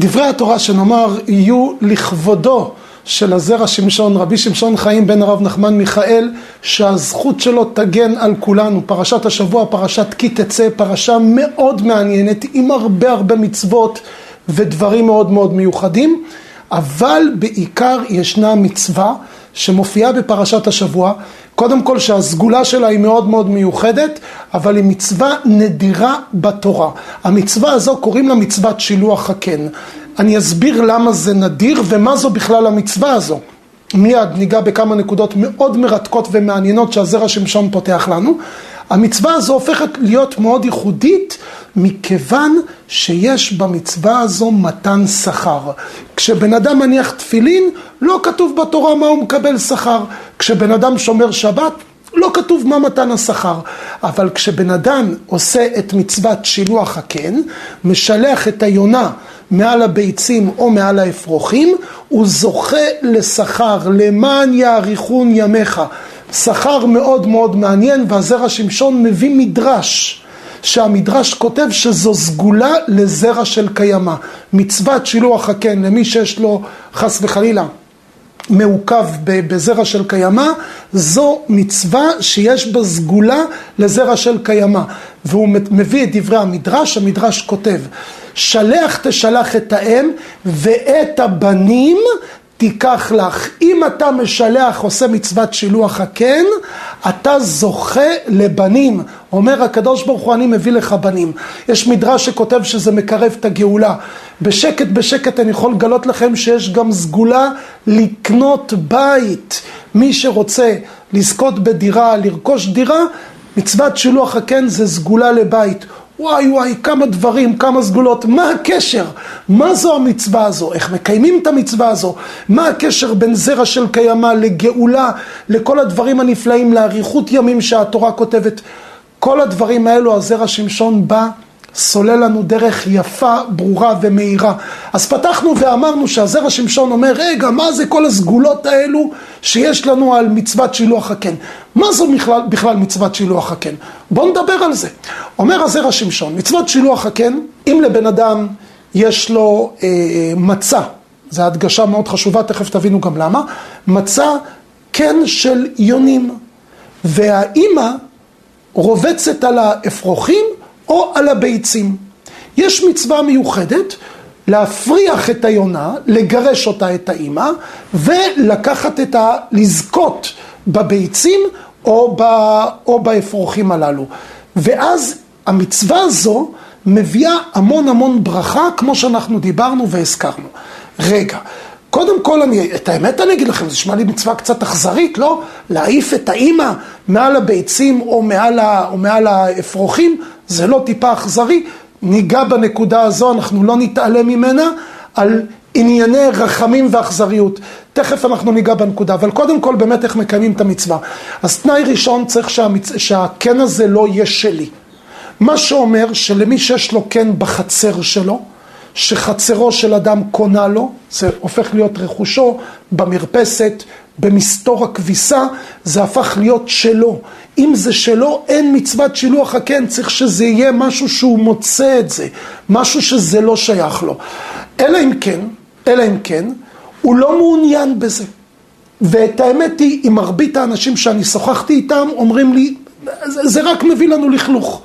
דברי התורה שנאמר יהיו לכבודו של הזרע שמשון, רבי שמשון חיים בן הרב נחמן מיכאל, שהזכות שלו תגן על כולנו. פרשת השבוע, פרשת כי תצא, פרשה מאוד מעניינת, עם הרבה הרבה מצוות ודברים מאוד מאוד מיוחדים, אבל בעיקר ישנה מצווה שמופיעה בפרשת השבוע, קודם כל שהסגולה שלה היא מאוד מאוד מיוחדת, אבל היא מצווה נדירה בתורה. המצווה הזו קוראים לה מצוות שילוח הקן. אני אסביר למה זה נדיר ומה זו בכלל המצווה הזו. מיד ניגע בכמה נקודות מאוד מרתקות ומעניינות שהזרע שמשון פותח לנו. המצווה הזו הופכת להיות מאוד ייחודית מכיוון שיש במצווה הזו מתן שכר. כשבן אדם מניח תפילין, לא כתוב בתורה מה הוא מקבל שכר. כשבן אדם שומר שבת, לא כתוב מה מתן השכר, אבל כשבן אדם עושה את מצוות שילוח הקן, משלח את היונה מעל הביצים או מעל האפרוחים, הוא זוכה לשכר, למען יאריכון ימיך. שכר מאוד מאוד מעניין, והזרע שמשון מביא מדרש. שהמדרש כותב שזו סגולה לזרע של קיימא. מצוות שילוח הקן למי שיש לו חס וחלילה מעוכב בזרע של קיימא, זו מצווה שיש בה סגולה לזרע של קיימא. והוא מביא את דברי המדרש, המדרש כותב, שלח תשלח את האם ואת הבנים תיקח לך. אם אתה משלח, עושה מצוות שילוח הקן, אתה זוכה לבנים. אומר הקדוש ברוך הוא, אני מביא לך בנים. יש מדרש שכותב שזה מקרב את הגאולה. בשקט בשקט אני יכול לגלות לכם שיש גם סגולה לקנות בית. מי שרוצה לזכות בדירה, לרכוש דירה, מצוות שילוח הקן זה סגולה לבית. וואי וואי, כמה דברים, כמה סגולות, מה הקשר? מה זו המצווה הזו? איך מקיימים את המצווה הזו? מה הקשר בין זרע של קיימא לגאולה, לכל הדברים הנפלאים, לאריכות ימים שהתורה כותבת? כל הדברים האלו, הזרע שמשון בא סולל לנו דרך יפה, ברורה ומהירה. אז פתחנו ואמרנו שהזרע שמשון אומר, רגע, מה זה כל הסגולות האלו שיש לנו על מצוות שילוח הקן? מה זו בכלל, בכלל מצוות שילוח הקן? בואו נדבר על זה. אומר הזרע שמשון, מצוות שילוח הקן, אם לבן אדם יש לו אה, מצה, זו הדגשה מאוד חשובה, תכף תבינו גם למה, מצה קן של יונים, והאימא רובצת על האפרוחים או על הביצים. יש מצווה מיוחדת להפריח את היונה, לגרש אותה, את האימא, ולקחת את ה... לזכות בביצים או, ב... או באפרוחים הללו. ואז המצווה הזו מביאה המון המון ברכה, כמו שאנחנו דיברנו והזכרנו. רגע, קודם כל, אני, את האמת אני אגיד לכם, זה נשמע לי מצווה קצת אכזרית, לא? להעיף את האימא מעל הביצים או מעל, ה, או מעל האפרוחים, זה לא טיפה אכזרי. ניגע בנקודה הזו, אנחנו לא נתעלם ממנה, על ענייני רחמים ואכזריות. תכף אנחנו ניגע בנקודה, אבל קודם כל באמת איך מקיימים את המצווה. אז תנאי ראשון צריך שהמצ... שהקן הזה לא יהיה שלי. מה שאומר שלמי שיש לו קן בחצר שלו, שחצרו של אדם קונה לו, זה הופך להיות רכושו במרפסת, במסתור הכביסה, זה הפך להיות שלו. אם זה שלו, אין מצוות שילוח הקן, צריך שזה יהיה משהו שהוא מוצא את זה, משהו שזה לא שייך לו. אלא אם כן, אלא אם כן, הוא לא מעוניין בזה. ואת האמת היא, עם מרבית האנשים שאני שוחחתי איתם, אומרים לי, זה, זה רק מביא לנו לכלוך.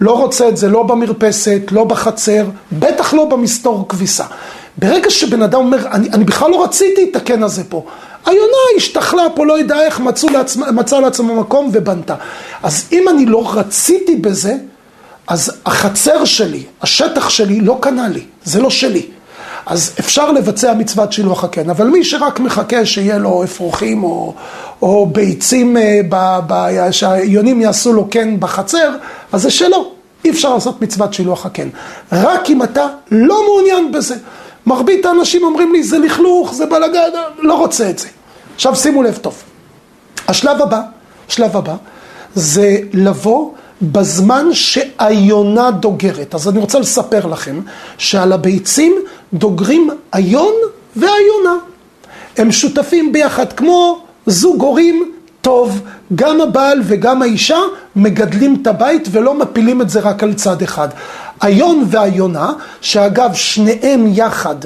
לא רוצה את זה לא במרפסת, לא בחצר, בטח לא במסתור כביסה. ברגע שבן אדם אומר, אני, אני בכלל לא רציתי את הקן הזה פה, היונה השתכלה פה, לא יודע איך, מצאו לעצמה, מצאה לעצמה מקום ובנתה. אז אם אני לא רציתי בזה, אז החצר שלי, השטח שלי לא קנה לי, זה לא שלי. אז אפשר לבצע מצוות שילוח הקן, אבל מי שרק מחכה שיהיה לו אפרוחים או, או ביצים, אה, ב, ב, שהיונים יעשו לו קן בחצר, אז זה שלו, אי אפשר לעשות מצוות שילוח הקן. רק אם אתה לא מעוניין בזה. מרבית האנשים אומרים לי, זה לכלוך, זה בלגן, לא רוצה את זה. עכשיו שימו לב טוב. השלב הבא, השלב הבא, זה לבוא בזמן שהיונה דוגרת. אז אני רוצה לספר לכם שעל הביצים דוגרים היון והיונה. הם שותפים ביחד כמו זוג הורים טוב, גם הבעל וגם האישה מגדלים את הבית ולא מפילים את זה רק על צד אחד. היון והיונה, שאגב שניהם יחד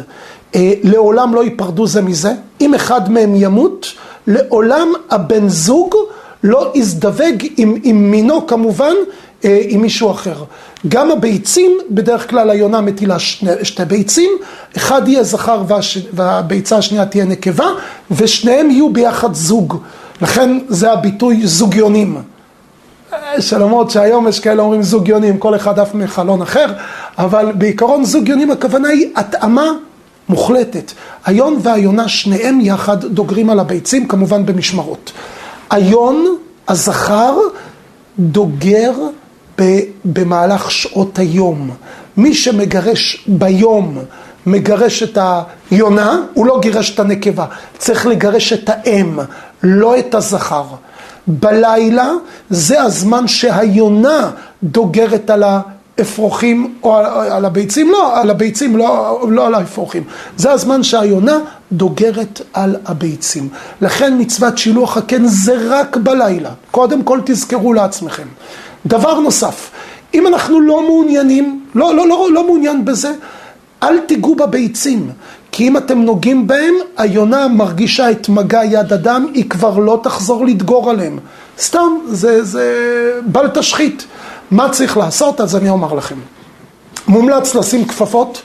אה, לעולם לא ייפרדו זה מזה, אם אחד מהם ימות, לעולם הבן זוג לא יזדווג עם, עם מינו כמובן אה, עם מישהו אחר. גם הביצים, בדרך כלל היונה מטילה שני, שתי ביצים, אחד יהיה זכר והש, והביצה השנייה תהיה נקבה, ושניהם יהיו ביחד זוג. לכן זה הביטוי זוגיונים. שלמרות שהיום יש כאלה אומרים זוגיונים, כל אחד אף מחלון אחר, אבל בעיקרון זוגיונים הכוונה היא התאמה מוחלטת. היון והיונה שניהם יחד דוגרים על הביצים, כמובן במשמרות. היון, הזכר, דוגר במהלך שעות היום. מי שמגרש ביום, מגרש את היונה, הוא לא גירש את הנקבה. צריך לגרש את האם, לא את הזכר. בלילה זה הזמן שהיונה דוגרת על האפרוחים או על הביצים, לא, על הביצים, לא, לא על האפרוחים. זה הזמן שהיונה דוגרת על הביצים. לכן מצוות שילוח הקן זה רק בלילה. קודם כל תזכרו לעצמכם. דבר נוסף, אם אנחנו לא מעוניינים, לא, לא, לא, לא מעוניין בזה, אל תיגעו בביצים, כי אם אתם נוגעים בהם, היונה מרגישה את מגע יד אדם, היא כבר לא תחזור לדגור עליהם. סתם, זה, זה בל תשחית. מה צריך לעשות? אז אני אומר לכם. מומלץ לשים כפפות,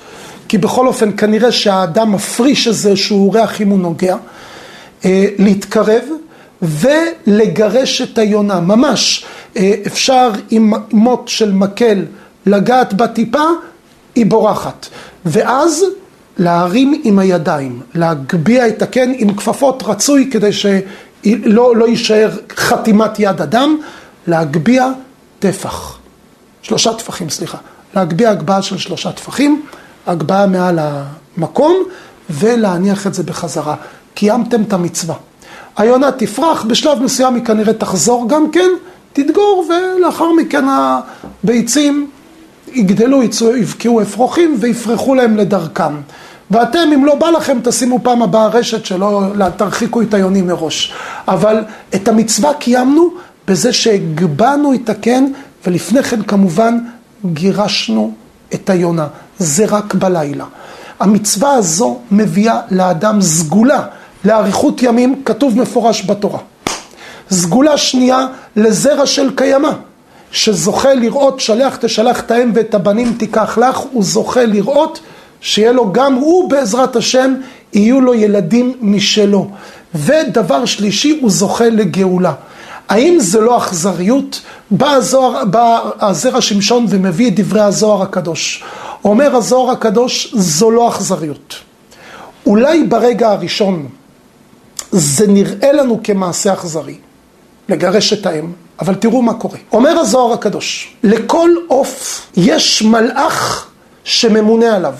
כי בכל אופן כנראה שהאדם מפריש איזשהו ריח אם הוא נוגע, אה, להתקרב ולגרש את היונה, ממש. אה, אפשר עם מוט של מקל לגעת בה טיפה, היא בורחת. ואז להרים עם הידיים, להגביה את הקן עם כפפות רצוי כדי שלא לא יישאר חתימת יד אדם, להגביה טפח, שלושה טפחים סליחה, להגביה הגבהה של שלושה טפחים, הגבהה מעל המקום ולהניח את זה בחזרה. קיימתם את המצווה. היונה תפרח, בשלב מסוים היא כנראה תחזור גם כן, תדגור ולאחר מכן הביצים יגדלו, יבקיעו אפרוחים ויפרחו להם לדרכם. ואתם, אם לא בא לכם, תשימו פעם הבאה רשת שלא תרחיקו את היונים מראש. אבל את המצווה קיימנו בזה שהגבהנו את הקן, ולפני כן כמובן גירשנו את היונה. זה רק בלילה. המצווה הזו מביאה לאדם סגולה, לאריכות ימים, כתוב מפורש בתורה. סגולה שנייה לזרע של קיימא, שזוכה לראות, שלח תשלח את האם ואת הבנים תיקח לך, הוא זוכה לראות שיהיה לו גם הוא בעזרת השם, יהיו לו ילדים משלו. ודבר שלישי, הוא זוכה לגאולה. האם זה לא אכזריות? בא, הזוהר, בא הזרע שמשון ומביא את דברי הזוהר הקדוש. אומר הזוהר הקדוש, זו לא אכזריות. אולי ברגע הראשון זה נראה לנו כמעשה אכזרי, לגרש את האם, אבל תראו מה קורה. אומר הזוהר הקדוש, לכל עוף יש מלאך שממונה עליו.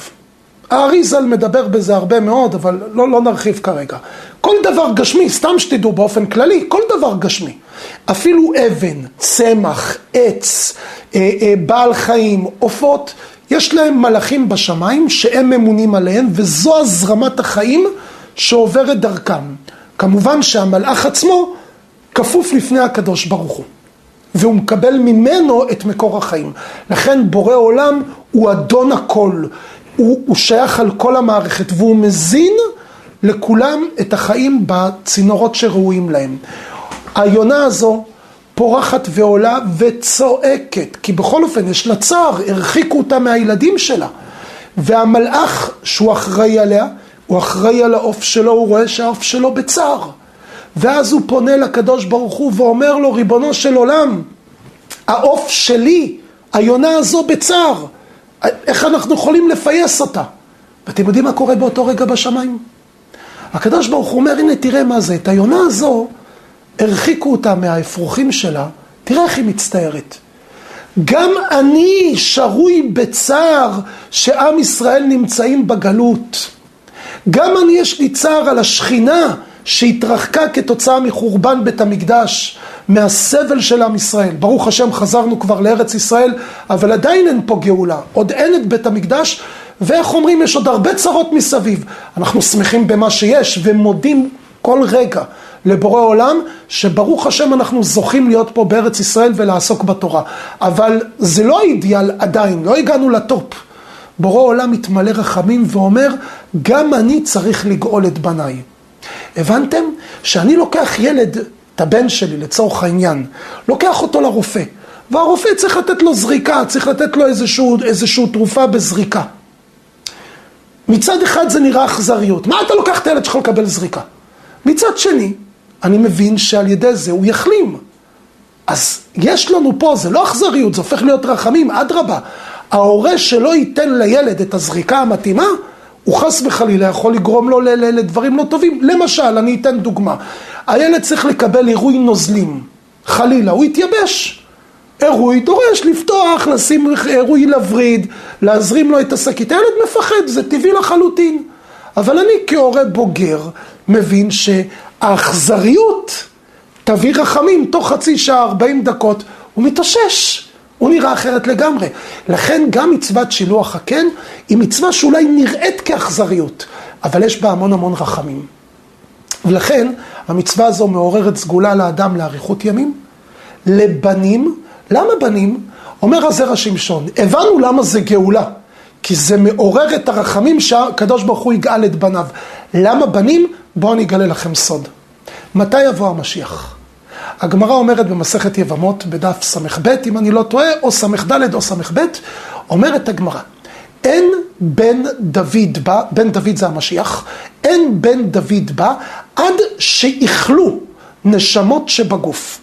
האריזל מדבר בזה הרבה מאוד, אבל לא, לא נרחיב כרגע. כל דבר גשמי, סתם שתדעו באופן כללי, כל דבר גשמי. אפילו אבן, צמח, עץ, אה, אה, בעל חיים, עופות, יש להם מלאכים בשמיים שהם ממונים עליהם, וזו הזרמת החיים שעוברת דרכם. כמובן שהמלאך עצמו כפוף לפני הקדוש ברוך הוא. והוא מקבל ממנו את מקור החיים. לכן בורא עולם הוא אדון הכל, הוא, הוא שייך על כל המערכת והוא מזין לכולם את החיים בצינורות שראויים להם. היונה הזו פורחת ועולה וצועקת, כי בכל אופן יש לה צער, הרחיקו אותה מהילדים שלה. והמלאך שהוא אחראי עליה, הוא אחראי על העוף שלו, הוא רואה שהעוף שלו בצער. ואז הוא פונה לקדוש ברוך הוא ואומר לו, ריבונו של עולם, העוף שלי, היונה הזו בצער, איך אנחנו יכולים לפייס אותה? ואתם יודעים מה קורה באותו רגע בשמיים? הקדוש ברוך הוא אומר, הנה תראה מה זה, את היונה הזו, הרחיקו אותה מהאפרוחים שלה, תראה איך היא מצטערת. גם אני שרוי בצער שעם ישראל נמצאים בגלות. גם אני יש לי צער על השכינה שהתרחקה כתוצאה מחורבן בית המקדש, מהסבל של עם ישראל. ברוך השם חזרנו כבר לארץ ישראל, אבל עדיין אין פה גאולה. עוד אין את בית המקדש, ואיך אומרים, יש עוד הרבה צרות מסביב. אנחנו שמחים במה שיש ומודים כל רגע לבורא עולם, שברוך השם אנחנו זוכים להיות פה בארץ ישראל ולעסוק בתורה. אבל זה לא האידיאל עדיין, לא הגענו לטופ. בורא עולם מתמלא רחמים ואומר, גם אני צריך לגאול את בניי. הבנתם? שאני לוקח ילד, את הבן שלי לצורך העניין, לוקח אותו לרופא, והרופא צריך לתת לו זריקה, צריך לתת לו איזשהו, איזשהו תרופה בזריקה. מצד אחד זה נראה אכזריות, מה אתה לוקח את הילד שלך לקבל זריקה? מצד שני, אני מבין שעל ידי זה הוא יחלים. אז יש לנו פה, זה לא אכזריות, זה הופך להיות רחמים, אדרבה. ההורה שלא ייתן לילד את הזריקה המתאימה, הוא חס וחלילה יכול לגרום לו לדברים לא טובים. למשל, אני אתן דוגמה. הילד צריך לקבל עירוי נוזלים. חלילה, הוא יתייבש. עירוי דורש לפתוח, לשים עירוי לווריד, להזרים לו את השקית. הילד מפחד, זה טבעי לחלוטין. אבל אני כהורה בוגר מבין שהאכזריות תביא רחמים, תוך חצי שעה, 40 דקות, הוא מתאושש. הוא נראה אחרת לגמרי. לכן גם מצוות שילוח הקן היא מצווה שאולי נראית כאכזריות, אבל יש בה המון המון רחמים. ולכן המצווה הזו מעוררת סגולה לאדם לאריכות ימים, לבנים, למה בנים? אומר הזרע שמשון, הבנו למה זה גאולה, כי זה מעורר את הרחמים שהקדוש ברוך הוא יגאל את בניו. למה בנים? בואו אני אגלה לכם סוד. מתי יבוא המשיח? הגמרא אומרת במסכת יבמות בדף ס"ב, אם אני לא טועה, או ס"ד או ס"ב, אומרת הגמרא, אין בן דוד בא, בן דוד זה המשיח, אין בן דוד בא עד שיכלו נשמות שבגוף.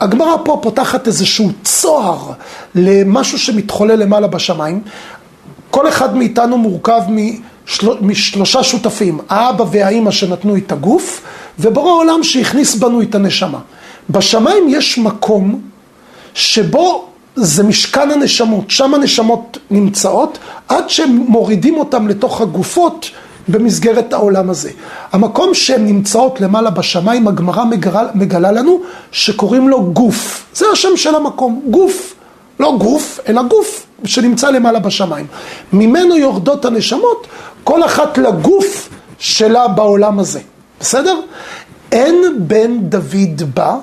הגמרא פה פותחת איזשהו צוהר למשהו שמתחולל למעלה בשמיים. כל אחד מאיתנו מורכב משל... משלושה שותפים, האבא והאימא שנתנו את הגוף, ובורא עולם שהכניס בנו את הנשמה. בשמיים יש מקום שבו זה משכן הנשמות, שם הנשמות נמצאות, עד שמורידים אותם לתוך הגופות במסגרת העולם הזה. המקום שהן נמצאות למעלה בשמיים, הגמרא מגלה, מגלה לנו שקוראים לו גוף. זה השם של המקום, גוף. לא גוף, אלא גוף שנמצא למעלה בשמיים. ממנו יורדות הנשמות, כל אחת לגוף שלה בעולם הזה. בסדר? אין בן דוד בא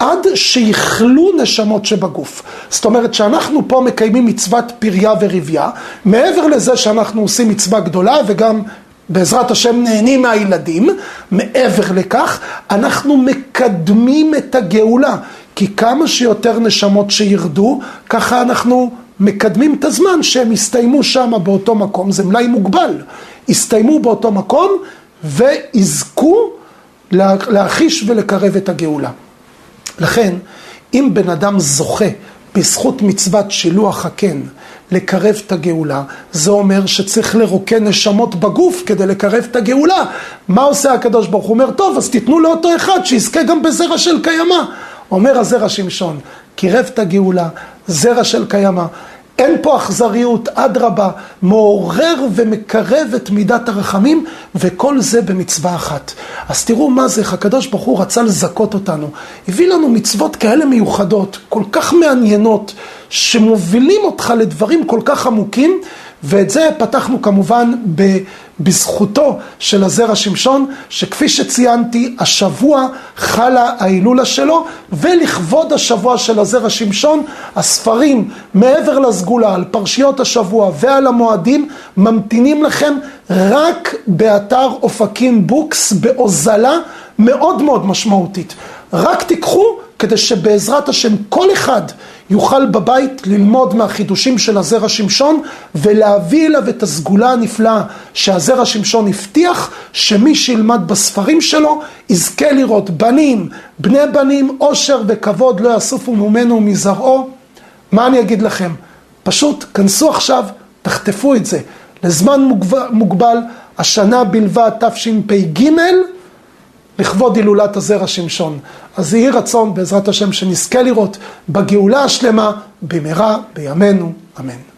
עד שיכלו נשמות שבגוף. זאת אומרת שאנחנו פה מקיימים מצוות פריה ורבייה, מעבר לזה שאנחנו עושים מצווה גדולה וגם בעזרת השם נהנים מהילדים, מעבר לכך אנחנו מקדמים את הגאולה, כי כמה שיותר נשמות שירדו, ככה אנחנו מקדמים את הזמן שהם יסתיימו שם באותו מקום, זה מלאי מוגבל, יסתיימו באותו מקום ויזכו להחיש ולקרב את הגאולה. לכן, אם בן אדם זוכה בזכות מצוות שילוח הקן לקרב את הגאולה, זה אומר שצריך לרוקן נשמות בגוף כדי לקרב את הגאולה. מה עושה הקדוש ברוך הוא? אומר, טוב, אז תיתנו לאותו אחד שיזכה גם בזרע של קיימא. אומר הזרע שמשון, קירב את הגאולה, זרע של קיימא. אין פה אכזריות, אדרבה, מעורר ומקרב את מידת הרחמים, וכל זה במצווה אחת. אז תראו מה זה, איך הקדוש ברוך הוא רצה לזכות אותנו. הביא לנו מצוות כאלה מיוחדות, כל כך מעניינות, שמובילים אותך לדברים כל כך עמוקים, ואת זה פתחנו כמובן בזכותו של הזרע שמשון, שכפי שציינתי, השבוע חלה ההילולה שלו, ולכבוד השבוע של הזרע שמשון, הספרים מעבר לסגולה על פרשיות השבוע ועל המועדים, ממתינים לכם רק באתר אופקים בוקס, בהוזלה מאוד מאוד משמעותית. רק תיקחו כדי שבעזרת השם כל אחד יוכל בבית ללמוד מהחידושים של הזרע שמשון ולהביא אליו את הסגולה הנפלאה שהזרע שמשון הבטיח שמי שילמד בספרים שלו יזכה לראות בנים, בני בנים, עושר וכבוד לא יסופו ממנו ומזרעו. מה אני אגיד לכם? פשוט כנסו עכשיו, תחטפו את זה לזמן מוגבל, השנה בלבד תשפ"ג לכבוד הילולת הזרע שמשון. אז יהי רצון בעזרת השם שנזכה לראות בגאולה השלמה במהרה בימינו, אמן.